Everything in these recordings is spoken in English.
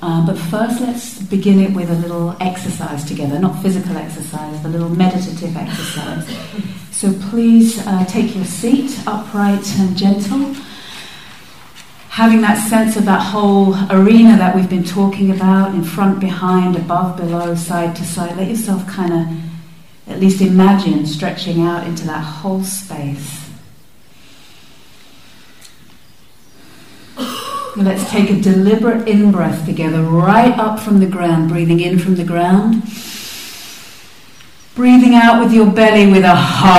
Um, but first, let's begin it with a little exercise together, not physical exercise, a little meditative exercise. So please uh, take your seat upright and gentle. Having that sense of that whole arena that we've been talking about in front, behind, above, below, side to side, let yourself kind of at least imagine stretching out into that whole space. Let's take a deliberate in breath together, right up from the ground, breathing in from the ground. Breathing out with your belly with a ha.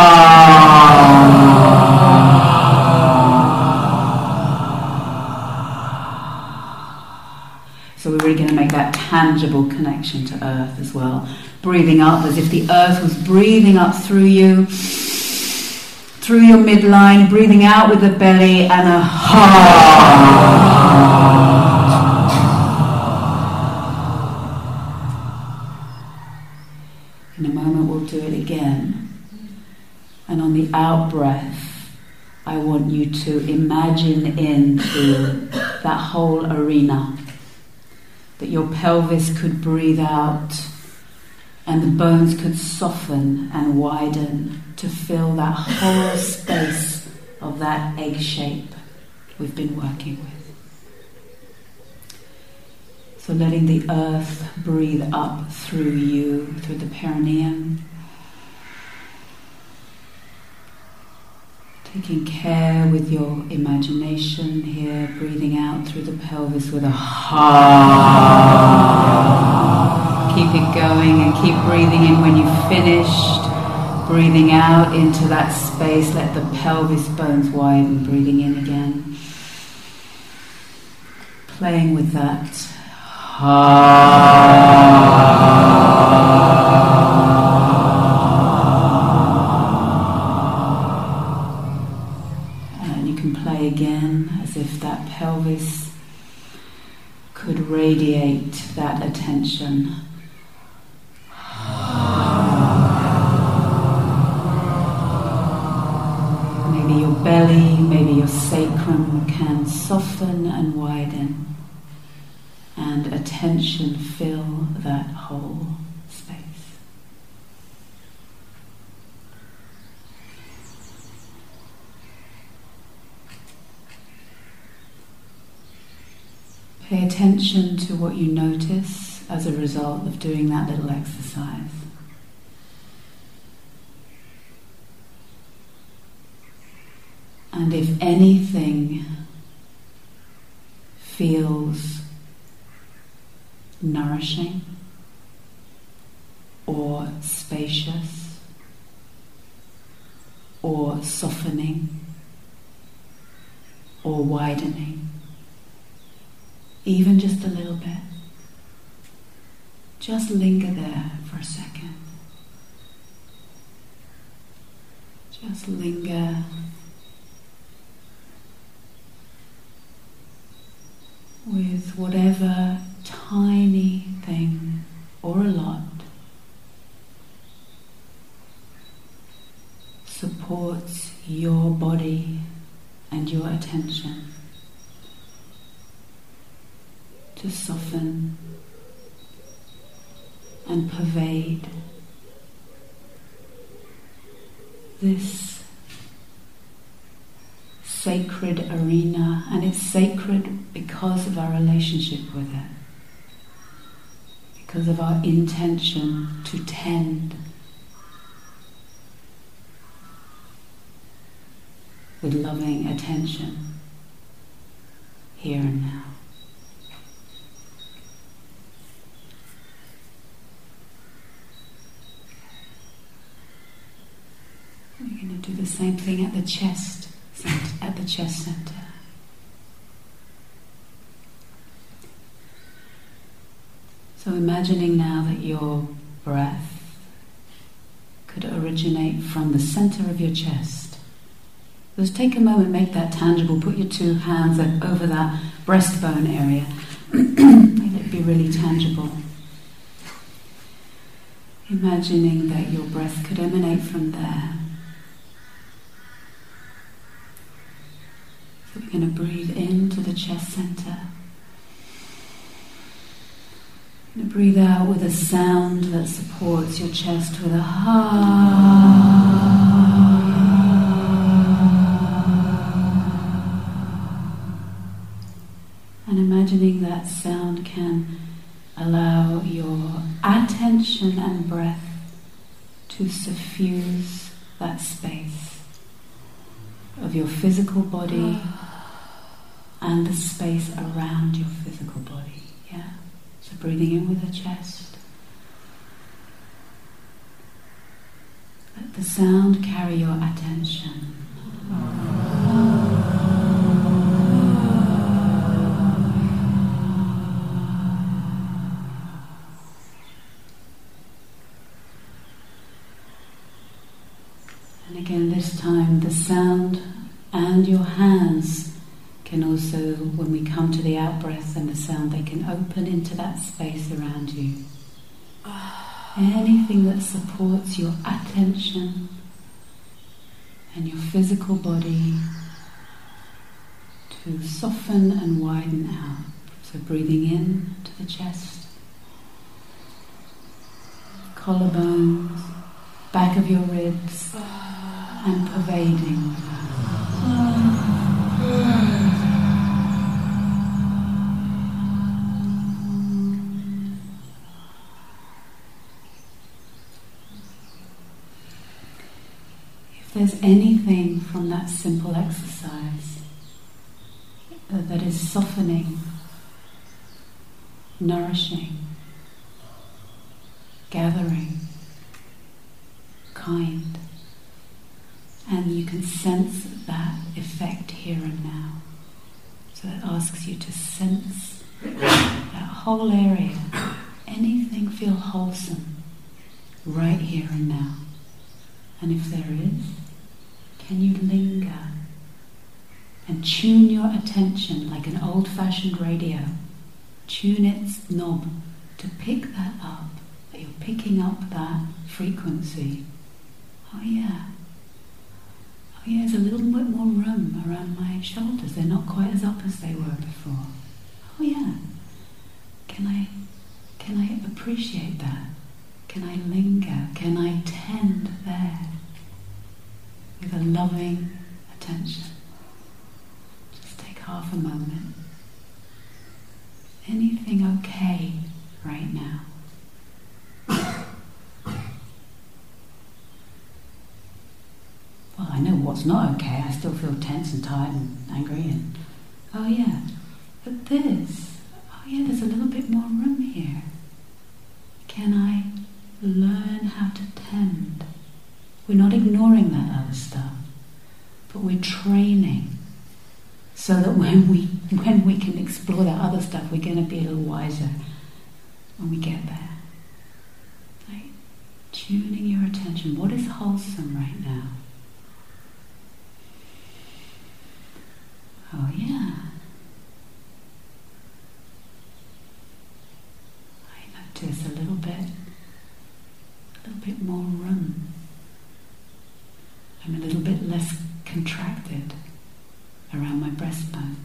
So we're really going to make that tangible connection to earth as well. Breathing up as if the earth was breathing up through you through your midline, breathing out with the belly and a ha. In a moment, we'll do it again. And on the out breath, I want you to imagine into that whole arena that your pelvis could breathe out and the bones could soften and widen to fill that whole space of that egg shape we've been working with. So letting the earth breathe up through you, through the perineum. Taking care with your imagination here, breathing out through the pelvis with a ha. Keep it going and keep breathing in when you've finished. Breathing out into that space, let the pelvis bones widen, breathing in again. Playing with that. And you can play again as if that pelvis could radiate that attention. Soften and widen, and attention fill that whole space. Pay attention to what you notice as a result of doing that little exercise. And if anything feels nourishing or spacious or softening or widening, even just a little bit, just linger there for a second. Just linger. With whatever tiny thing or a lot supports your body and your attention to soften and pervade this sacred arena, and it's sacred because of our relationship with it, because of our intention to tend. With loving attention. Here and now. We're going to do the same thing at the chest at the chest center. So imagining now that your breath could originate from the center of your chest. Just take a moment, make that tangible. Put your two hands over that breastbone area. Let it be really tangible. Imagining that your breath could emanate from there. So we're going to breathe into the chest center. And breathe out with a sound that supports your chest with a ha. And imagining that sound can allow your attention and breath to suffuse that space of your physical body and the space around your physical body. Yeah? So breathing in with the chest. Let the sound carry your attention. And again, this time the sound and your hands can also, when we come to the out breath and the sound, they can open into that space around you. Anything that supports your attention and your physical body to soften and widen out. So breathing in to the chest, collarbones, back of your ribs, and pervading. There's anything from that simple exercise that is softening, nourishing, gathering, kind, and you can sense that effect here and now. So it asks you to sense that whole area. Anything feel wholesome right here and now. And if there is, can you linger and tune your attention like an old fashioned radio? Tune its knob to pick that up, that you're picking up that frequency. Oh, yeah. Oh, yeah, there's a little bit more room around my shoulders. They're not quite as up as they were before. Oh, yeah. Can I, can I appreciate that? Can I linger? Can I tend there with a loving attention? Just take half a moment. Anything okay right now? Well, I know what's not okay. I still feel tense and tired and angry and oh yeah. But this, oh yeah, there's a little bit more room here. Can I learn? We're not ignoring that other stuff, but we're training so that when we when we can explore that other stuff, we're going to be a little wiser when we get there. Tuning your attention. What is wholesome right now? Oh yeah. I notice a little bit, a little bit more room. I'm a little bit less contracted around my breastbone.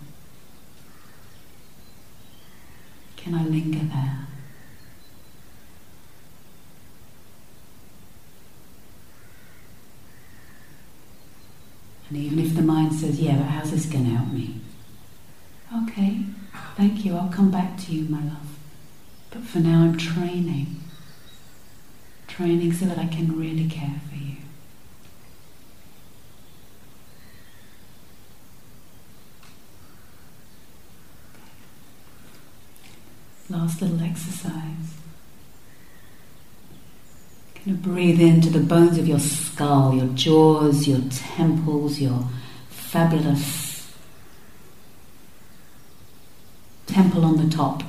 Can I linger there? And even if the mind says, yeah, but how's this going to help me? Okay, thank you, I'll come back to you, my love. But for now, I'm training. Training so that I can really care for you. Last little exercise. Kind of breathe into the bones of your skull, your jaws, your temples, your fabulous temple on the top.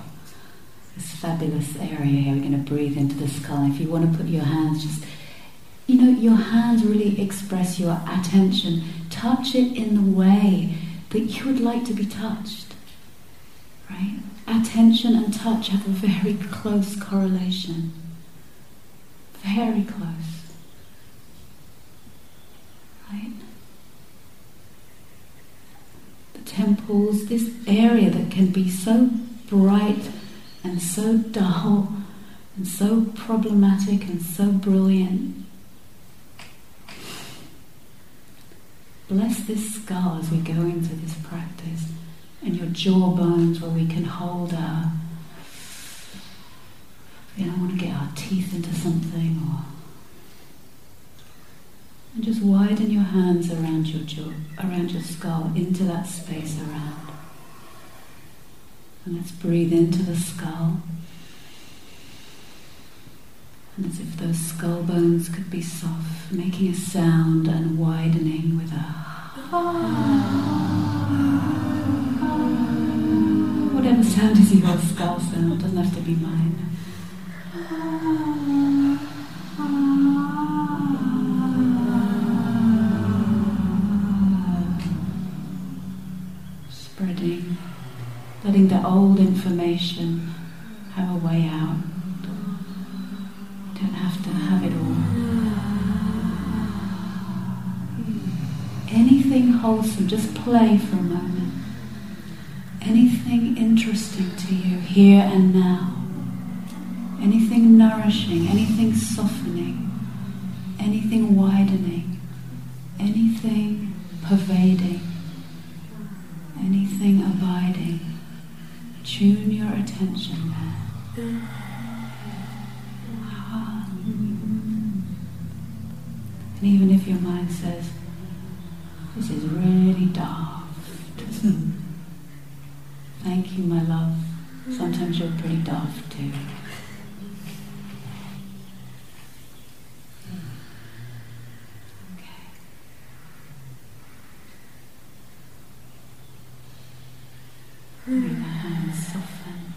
This fabulous area here. We're going to breathe into the skull. If you want to put your hands just, you know, your hands really express your attention. Touch it in the way that you would like to be touched. Right? Attention and touch have a very close correlation. Very close. Right? The temples, this area that can be so bright and so dull and so problematic and so brilliant. Bless this skull as we go into this practice and your jawbones where we can hold our, you don't want to get our teeth into something or. And just widen your hands around your jaw, around your skull, into that space around. And let's breathe into the skull. And as if those skull bones could be soft, making a sound and widening with a whatever sound is your skull sound, It doesn't have to be mine. Letting the old information have a way out. Don't have to have it all. Anything wholesome, just play for a moment. Anything interesting to you here and now. Anything nourishing, anything softening, anything widening, anything pervading, anything abiding. Tune your attention there. And even if your mind says, this is really daft. Thank you, my love. Sometimes you're pretty daft too. Okay. Maybe the hands soften.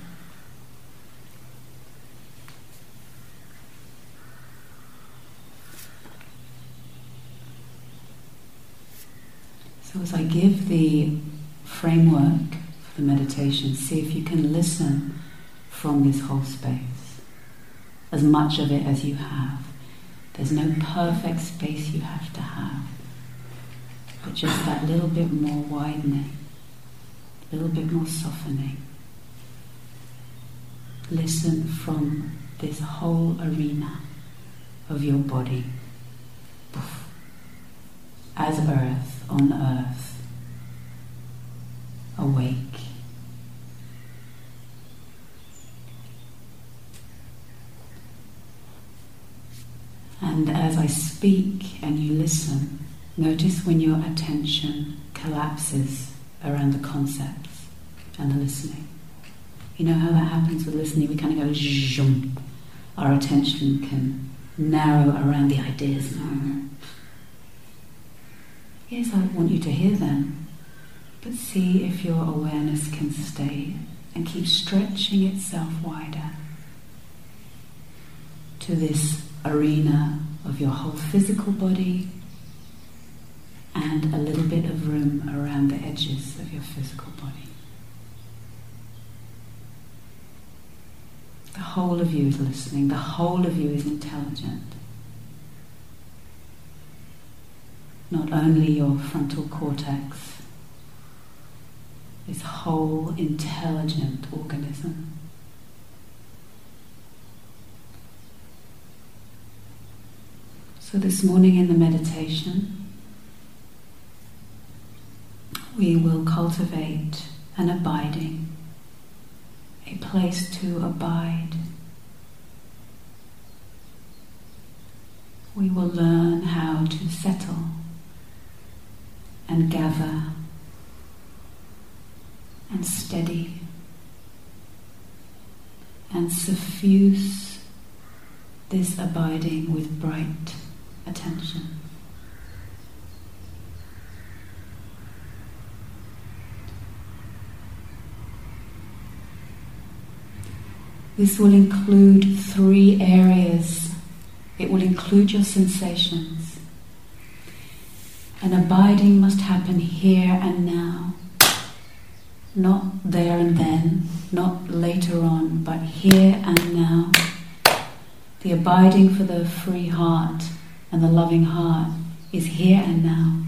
So as I give the framework for the meditation, see if you can listen from this whole space, as much of it as you have. There's no perfect space you have to have, but just that little bit more widening, a little bit more softening. Listen from this whole arena of your body as earth on earth, awake. And as I speak and you listen, notice when your attention collapses around the concepts and the listening. You know how that happens with listening? We kind of go zoom. Our attention can narrow around the ideas. Yes, I want you to hear them, but see if your awareness can stay and keep stretching itself wider to this arena of your whole physical body and a little bit of room around the edges of your physical body. The whole of you is listening, the whole of you is intelligent. Not only your frontal cortex, this whole intelligent organism. So, this morning in the meditation, we will cultivate an abiding, a place to abide. We will learn how to settle and gather and steady and suffuse this abiding with bright attention. This will include three areas. It will include your sensations. An abiding must happen here and now. Not there and then, not later on, but here and now. The abiding for the free heart and the loving heart is here and now.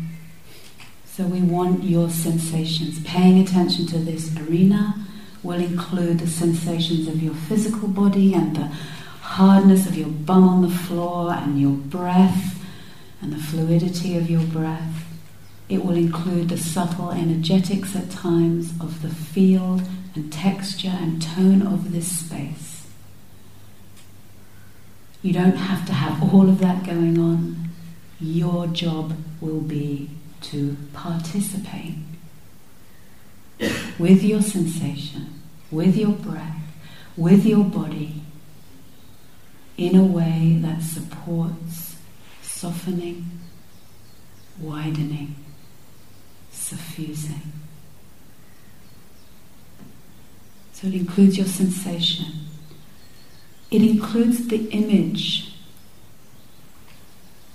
So we want your sensations, paying attention to this arena will include the sensations of your physical body and the hardness of your bum on the floor and your breath and the fluidity of your breath. It will include the subtle energetics at times of the field and texture and tone of this space. You don't have to have all of that going on. Your job will be to participate with your sensation, with your breath, with your body in a way that supports softening, widening, suffusing. So it includes your sensation. It includes the image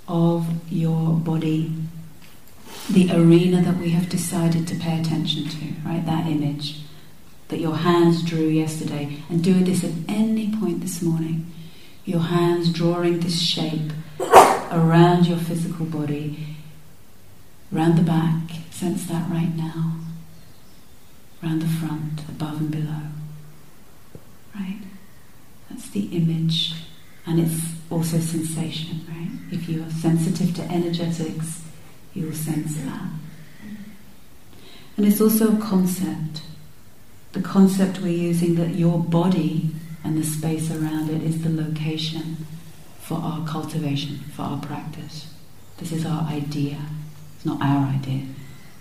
of your body, the arena that we have decided to pay attention to, right? That image that your hands drew yesterday, and do this at any point this morning. Your hands drawing this shape around your physical body, around the back, sense that right now, around the front, above and below. Right? That's the image, and it's also sensation, right? If you are sensitive to energetics, you will sense that. And it's also a concept. The concept we're using that your body and the space around it is the location for our cultivation, for our practice. This is our idea. Not our idea,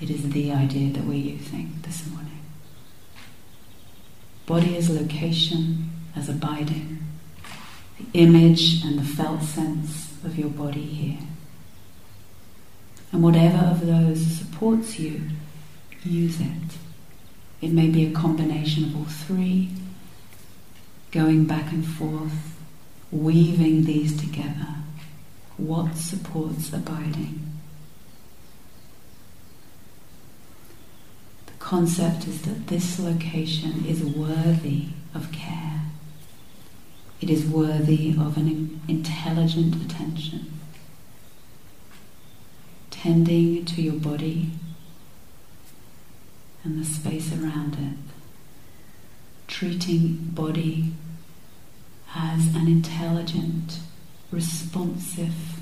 it is the idea that we're using this morning. Body as location, as abiding, the image and the felt sense of your body here. And whatever of those supports you, use it. It may be a combination of all three, going back and forth, weaving these together. What supports abiding? Concept is that this location is worthy of care. It is worthy of an intelligent attention. Tending to your body and the space around it. Treating body as an intelligent, responsive,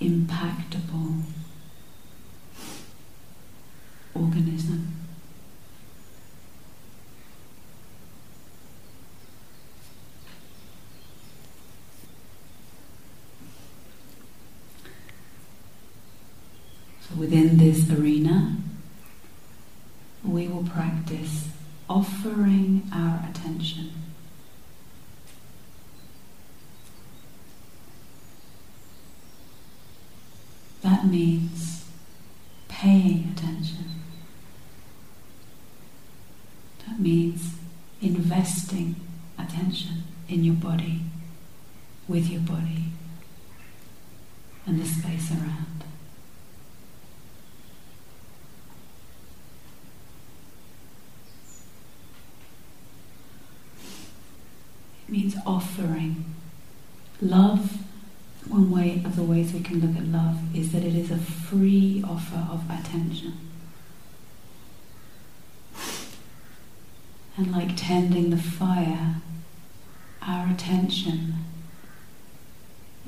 impactable organism. So within this arena, we will practice offering our attention. That means paying attention. That means investing attention in your body, with your body, and the space around. It means offering. Love, one way of the ways we can look at love is that it is a free offer of attention. And like tending the fire, our attention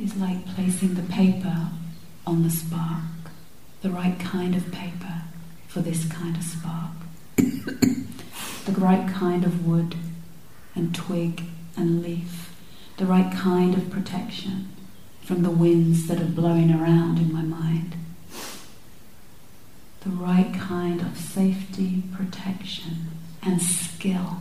is like placing the paper on the spark, the right kind of paper for this kind of spark, the right kind of wood and twig and leaf, the right kind of protection from the winds that are blowing around in my mind, the right kind of safety, protection, and skill.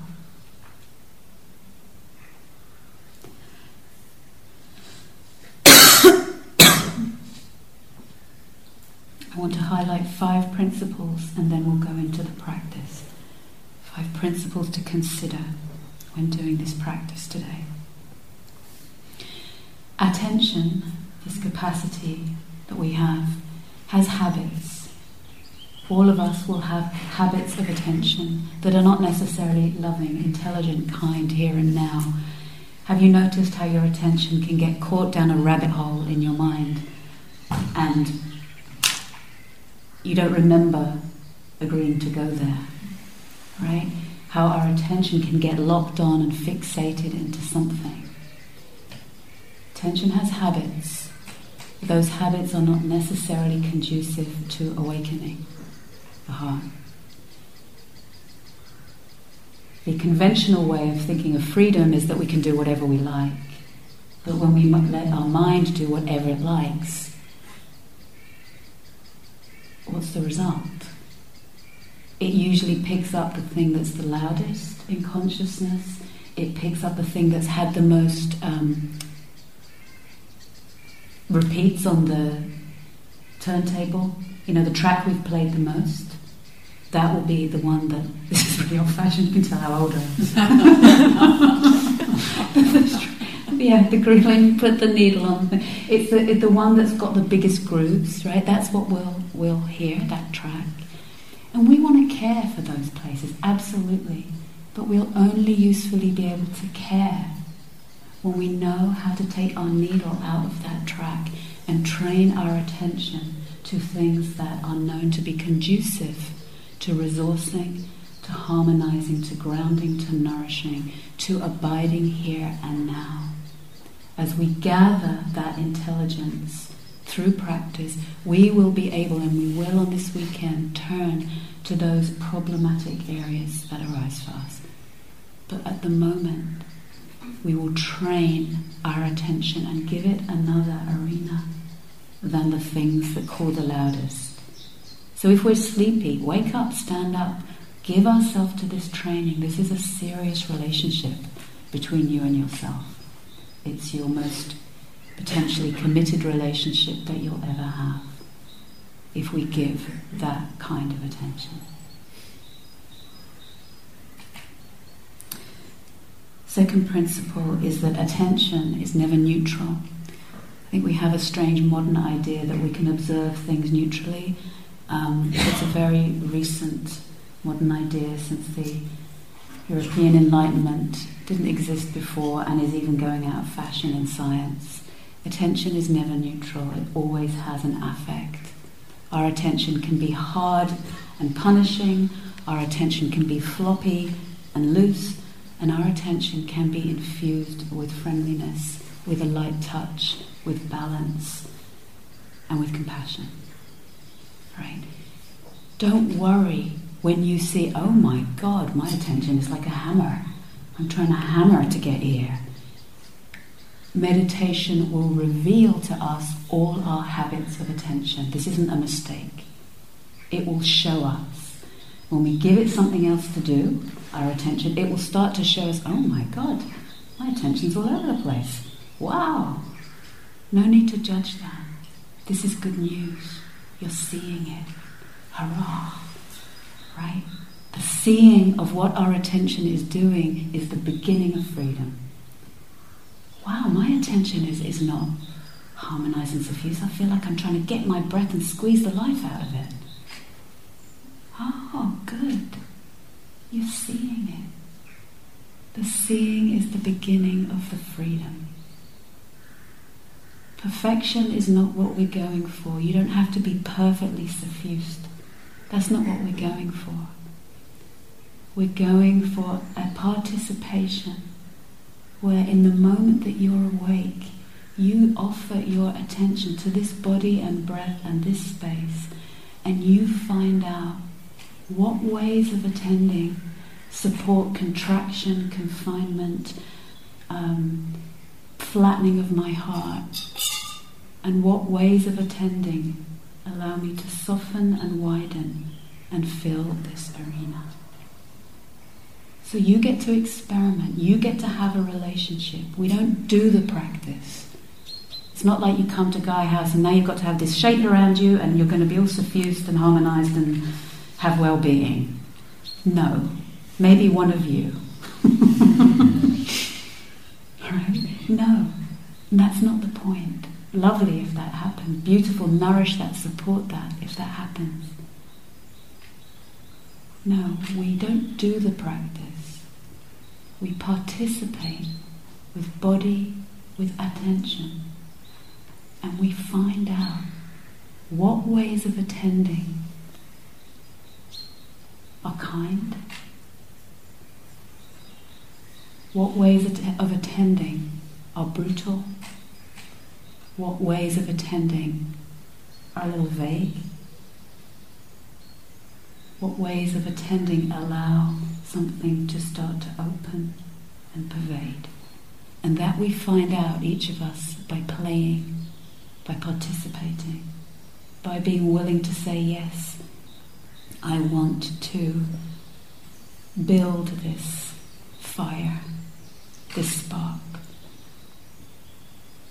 I want to highlight five principles and then we'll go into the practice. Five principles to consider when doing this practice today. Attention, this capacity that we have, has habits. All of us will have habits of attention that are not necessarily loving, intelligent, kind here and now. Have you noticed how your attention can get caught down a rabbit hole in your mind and you don't remember agreeing to go there? Right? How our attention can get locked on and fixated into something. Attention has habits. Those habits are not necessarily conducive to awakening the heart. The conventional way of thinking of freedom is that we can do whatever we like. But when we let our mind do whatever it likes, what's the result? It usually picks up the thing that's the loudest in consciousness. It picks up the thing that's had the most um, repeats on the turntable. You know, the track we've played the most that will be the one that this is really old fashioned. You can tell how old I am. yeah, the grilling. You put the needle on. It's the the one that's got the biggest grooves, right? That's what we'll we'll hear that track, and we want to care for those places absolutely, but we'll only usefully be able to care when we know how to take our needle out of that track and train our attention to things that are known to be conducive to resourcing, to harmonizing, to grounding, to nourishing, to abiding here and now. As we gather that intelligence through practice, we will be able, and we will on this weekend, turn to those problematic areas that arise for us. But at the moment, we will train our attention and give it another arena than the things that call the loudest so if we're sleepy, wake up, stand up, give ourselves to this training. This is a serious relationship between you and yourself. It's your most potentially committed relationship that you'll ever have if we give that kind of attention. Second principle is that attention is never neutral. I think we have a strange modern idea that we can observe things neutrally um, it's a very recent modern idea since the European Enlightenment didn't exist before and is even going out of fashion in science. Attention is never neutral, it always has an affect. Our attention can be hard and punishing, our attention can be floppy and loose, and our attention can be infused with friendliness, with a light touch, with balance, and with compassion right? Don't worry when you see, oh my God, my attention is like a hammer. I'm trying to hammer to get here. Meditation will reveal to us all our habits of attention. This isn't a mistake. It will show us. When we give it something else to do, our attention, it will start to show us, oh my God, my attention's all over the place. Wow. No need to judge that. This is good news. You're seeing it. Hurrah! Right? The seeing of what our attention is doing is the beginning of freedom. Wow, my attention is, is not harmonized and suffused. I feel like I'm trying to get my breath and squeeze the life out of it. Oh, good. You're seeing it. The seeing is the beginning of the freedom. Perfection is not what we're going for. You don't have to be perfectly suffused. That's not what we're going for. We're going for a participation where, in the moment that you're awake, you offer your attention to this body and breath and this space, and you find out what ways of attending support contraction, confinement, um, flattening of my heart, and what ways of attending allow me to soften and widen and fill this arena. So you get to experiment, you get to have a relationship. We don't do the practice. It's not like you come to Gaia House and now you've got to have this shape around you and you're going to be all suffused and harmonized and have well being. No. Maybe one of you. right? No. That's not the point lovely if that happens, beautiful, nourish that, support that if that happens. No, we don't do the practice. We participate with body, with attention, and we find out what ways of attending are kind, What ways of attending are brutal? What ways of attending are a little vague? What ways of attending allow something to start to open and pervade? And that we find out, each of us, by playing, by participating, by being willing to say, Yes, I want to build this fire, this spark.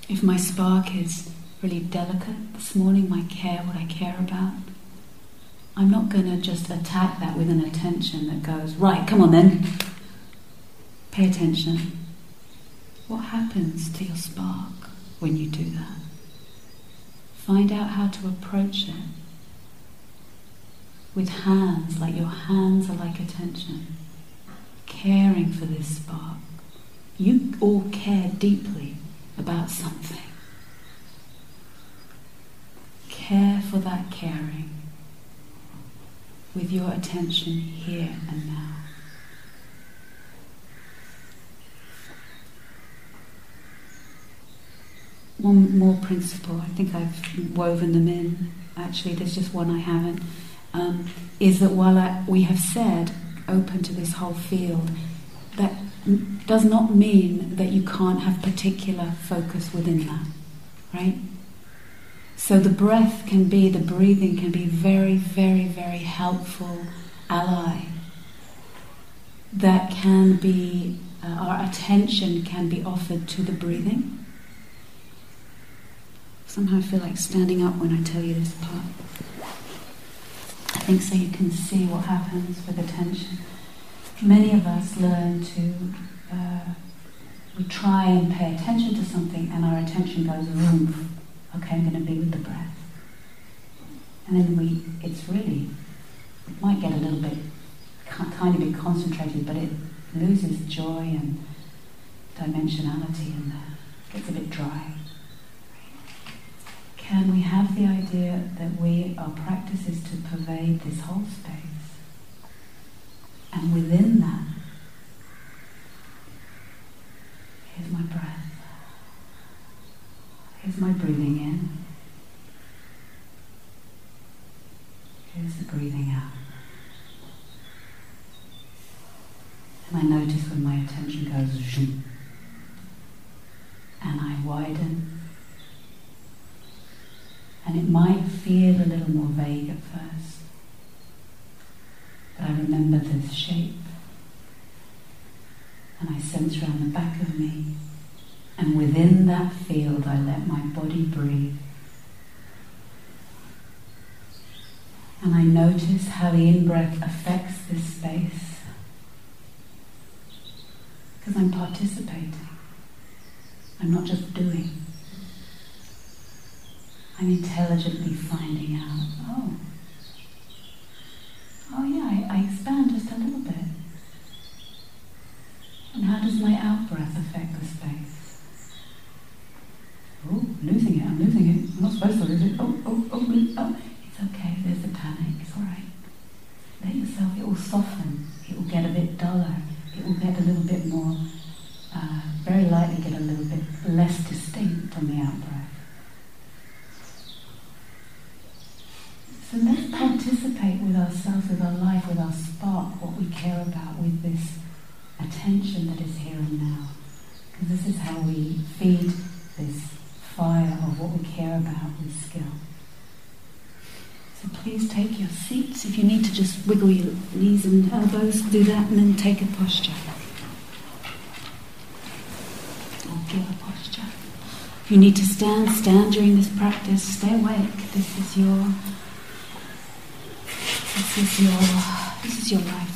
If my spark is really delicate this morning, my care, what I care about, I'm not going to just attack that with an attention that goes, right, come on then, pay attention. What happens to your spark when you do that? Find out how to approach it with hands, like your hands are like attention, caring for this spark. You all care deeply about something. Care for that caring with your attention here and now. One more principle, I think I've woven them in. Actually, there's just one I haven't. Um, is that while I, we have said open to this whole field, that does not mean that you can't have particular focus within that, right? So the breath can be, the breathing can be very, very, very helpful ally that can be, uh, our attention can be offered to the breathing. Somehow I feel like standing up when I tell you this part. I think so you can see what happens with attention. Many of us learn to, uh, we try and pay attention to something and our attention goes boom okay, I'm going to be with the breath. And then we, it's really, it might get a little bit, kind tiny bit concentrated, but it loses joy and dimensionality and gets a bit dry. Can we have the idea that we, our practice is to pervade this whole space? And within that, here's my breath. Here's my breathing in. Here's the breathing out. And I notice when my attention goes zoom, and I widen. And it might feel a little more vague at first, but I remember this shape. And I sense around the back of me and within that field, I let my body breathe. And I notice how the in breath affects this space. Because I'm participating. I'm not just doing. I'm intelligently finding out, oh, oh yeah, I, I expand just a little bit. And how does my out breath affect the space? Oh, losing it, I'm losing it. I'm not supposed to lose it. Oh, oh, oh, oh. It's okay, there's the panic, it's alright. Let yourself, it will soften, it will get a bit duller, it will get a little bit more, uh, very lightly get a little bit less distinct from the out breath. So let's participate with ourselves, with our life, with our spark, what we care about, with this attention that is here and now. Because this is how we feed this fire of what we care about with skill. So please take your seats. If you need to just wiggle your knees and elbows, do that and then take a posture. Or give a posture. If you need to stand, stand during this practice. Stay awake. This is your this is your this is your life.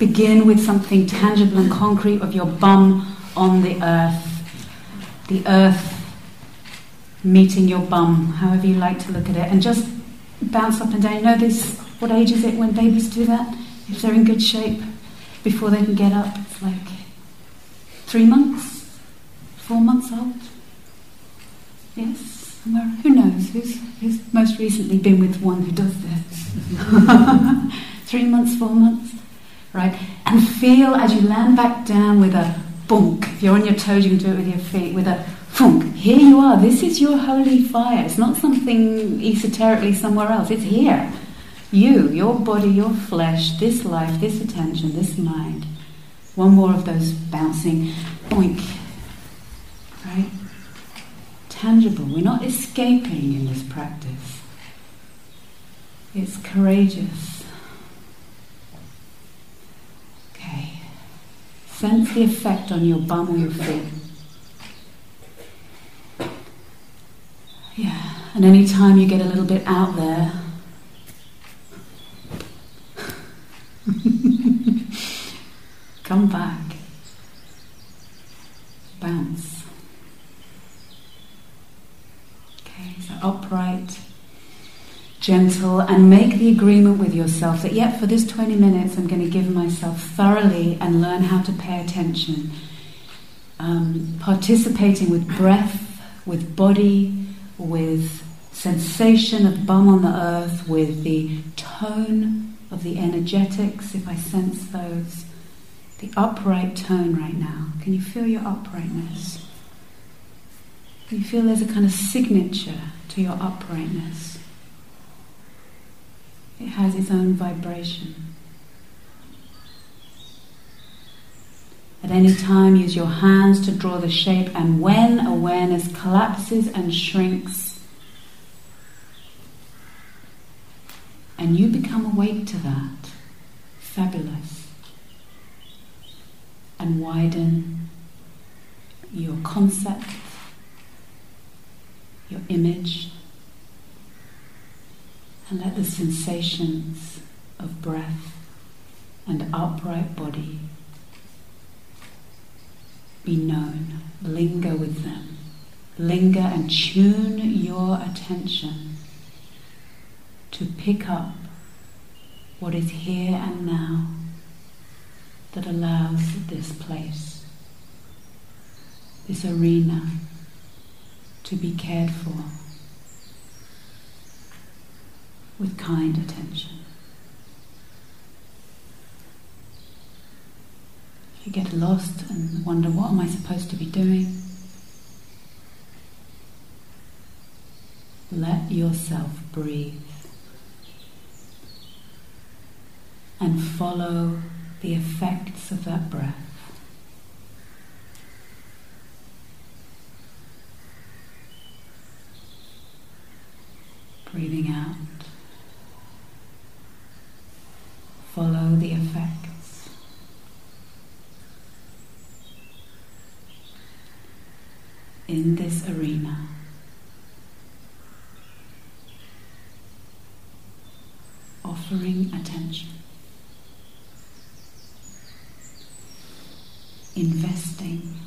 Begin with something tangible and concrete of your bum on the earth. The earth meeting your bum, however you like to look at it, and just bounce up and down. You know this? What age is it when babies do that? If they're in good shape before they can get up, it's like three months, four months old. Yes, somewhere. Who knows? Who's, who's most recently been with one who does this? Three months, four months, right? And feel as you land back down with a bunk. If you're on your toes, you can do it with your feet. With a funk. Here you are. This is your holy fire. It's not something esoterically somewhere else. It's here. You, your body, your flesh, this life, this attention, this mind. One more of those bouncing boink. Right? Tangible. We're not escaping in this practice. It's courageous. Okay. Sense the effect on your bum or your feet. Yeah. And any time you get a little bit out there, come back. Bounce. Okay, so upright, gentle, and make the agreement with yourself that, yet, for this 20 minutes, I'm going to give myself thoroughly and learn how to pay attention. Um, participating with breath, with body, with sensation of bum on the earth, with the tone of the energetics, if I sense those, the upright tone right now. Can you feel your uprightness? Can you feel there's a kind of signature to your uprightness? It has its own vibration. At any time, use your hands to draw the shape, and when awareness collapses and shrinks, and you become awake to that, fabulous, and widen your concept, your image, and let the sensations of breath and upright body be known. Linger with them. Linger and tune your attention to pick up what is here and now that allows this place, this arena, to be cared for with kind attention. If you get lost and wonder, what am I supposed to be doing? Let yourself breathe and follow the effects of that breath. Breathing out. Follow the effects. In this arena. Offering attention. Investing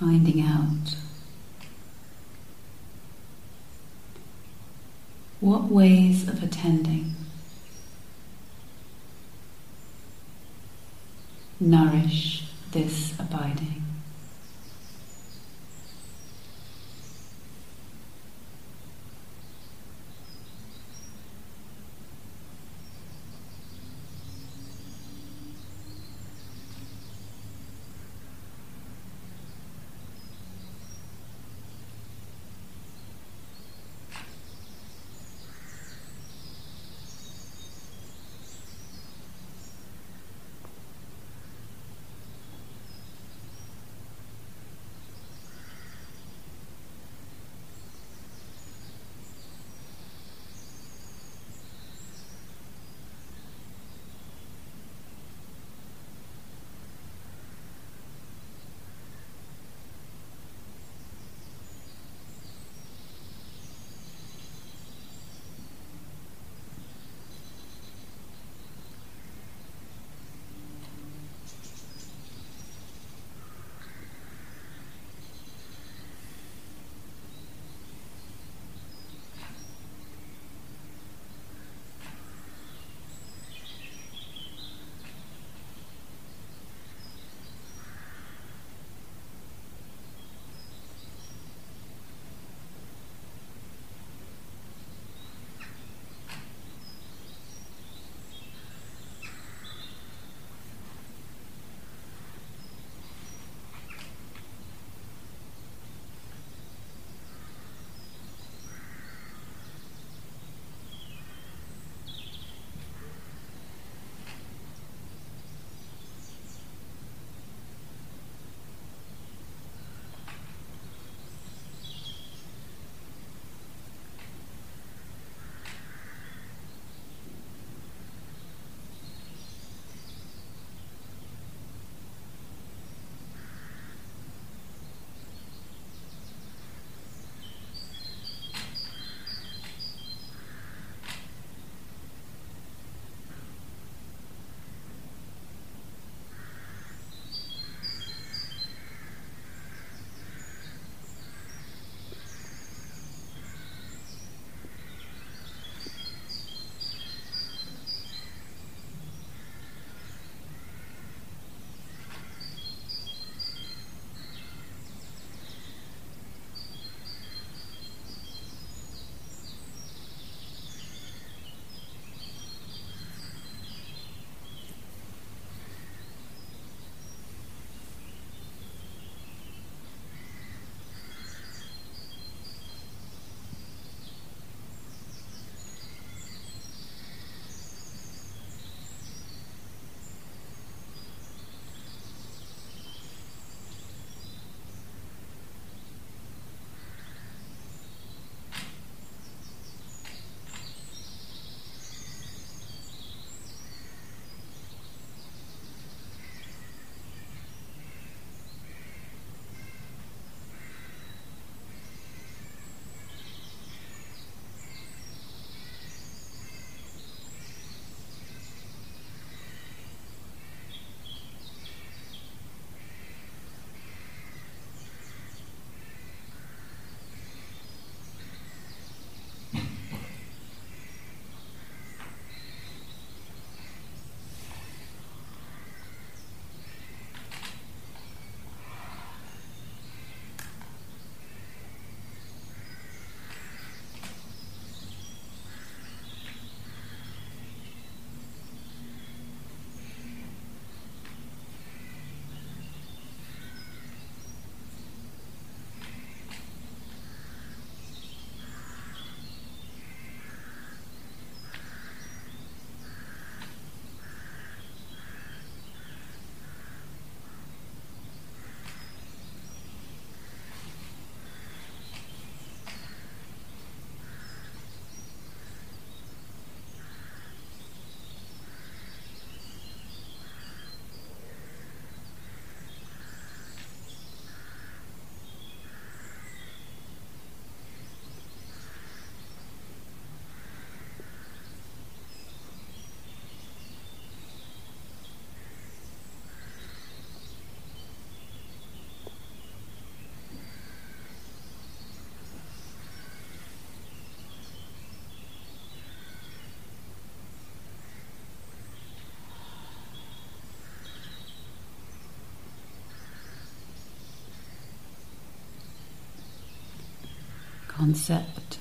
finding out what ways of attending nourish this abiding. Concept,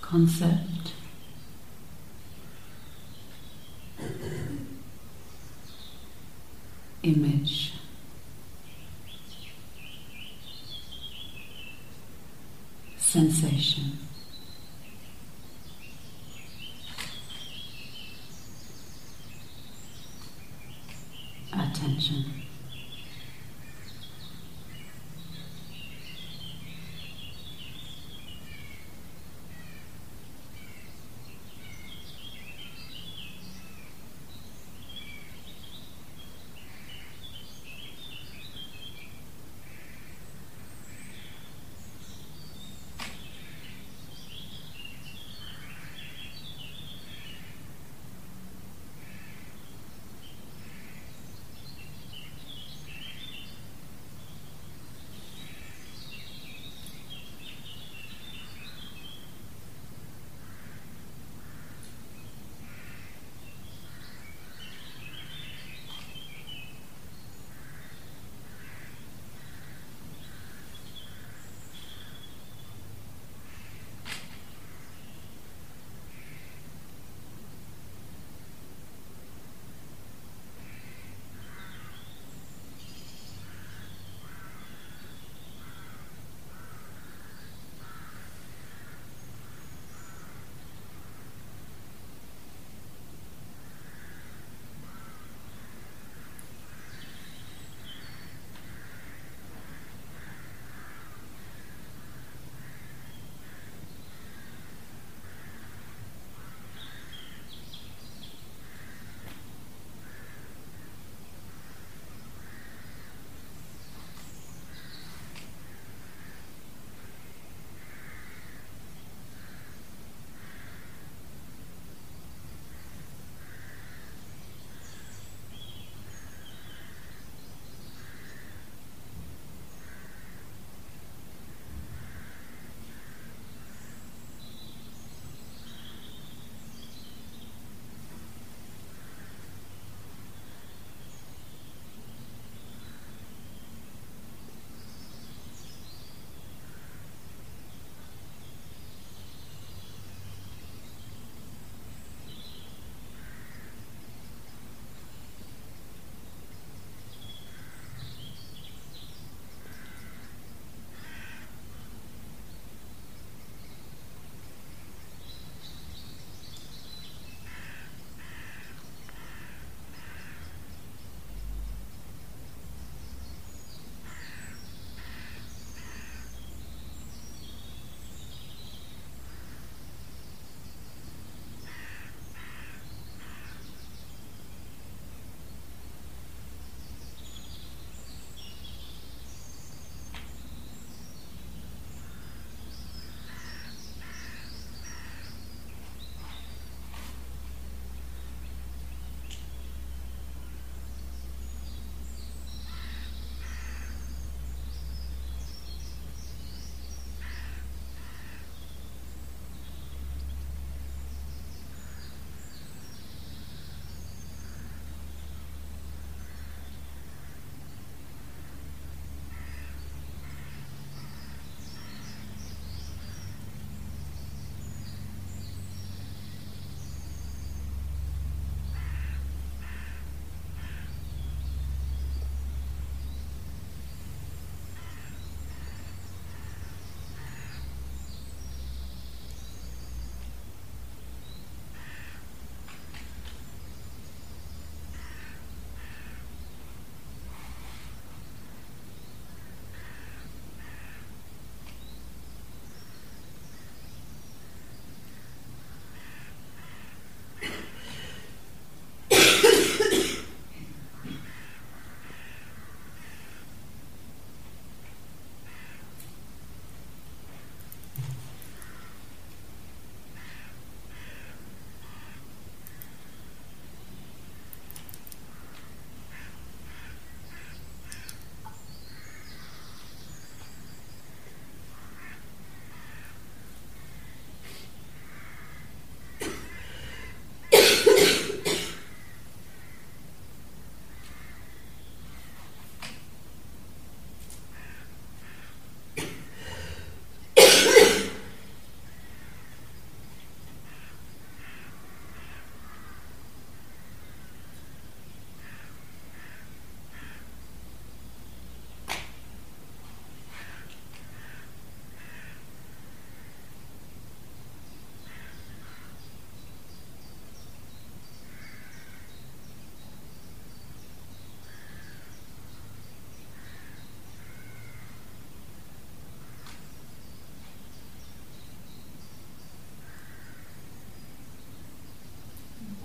concept,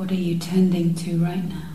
What are you tending to right now?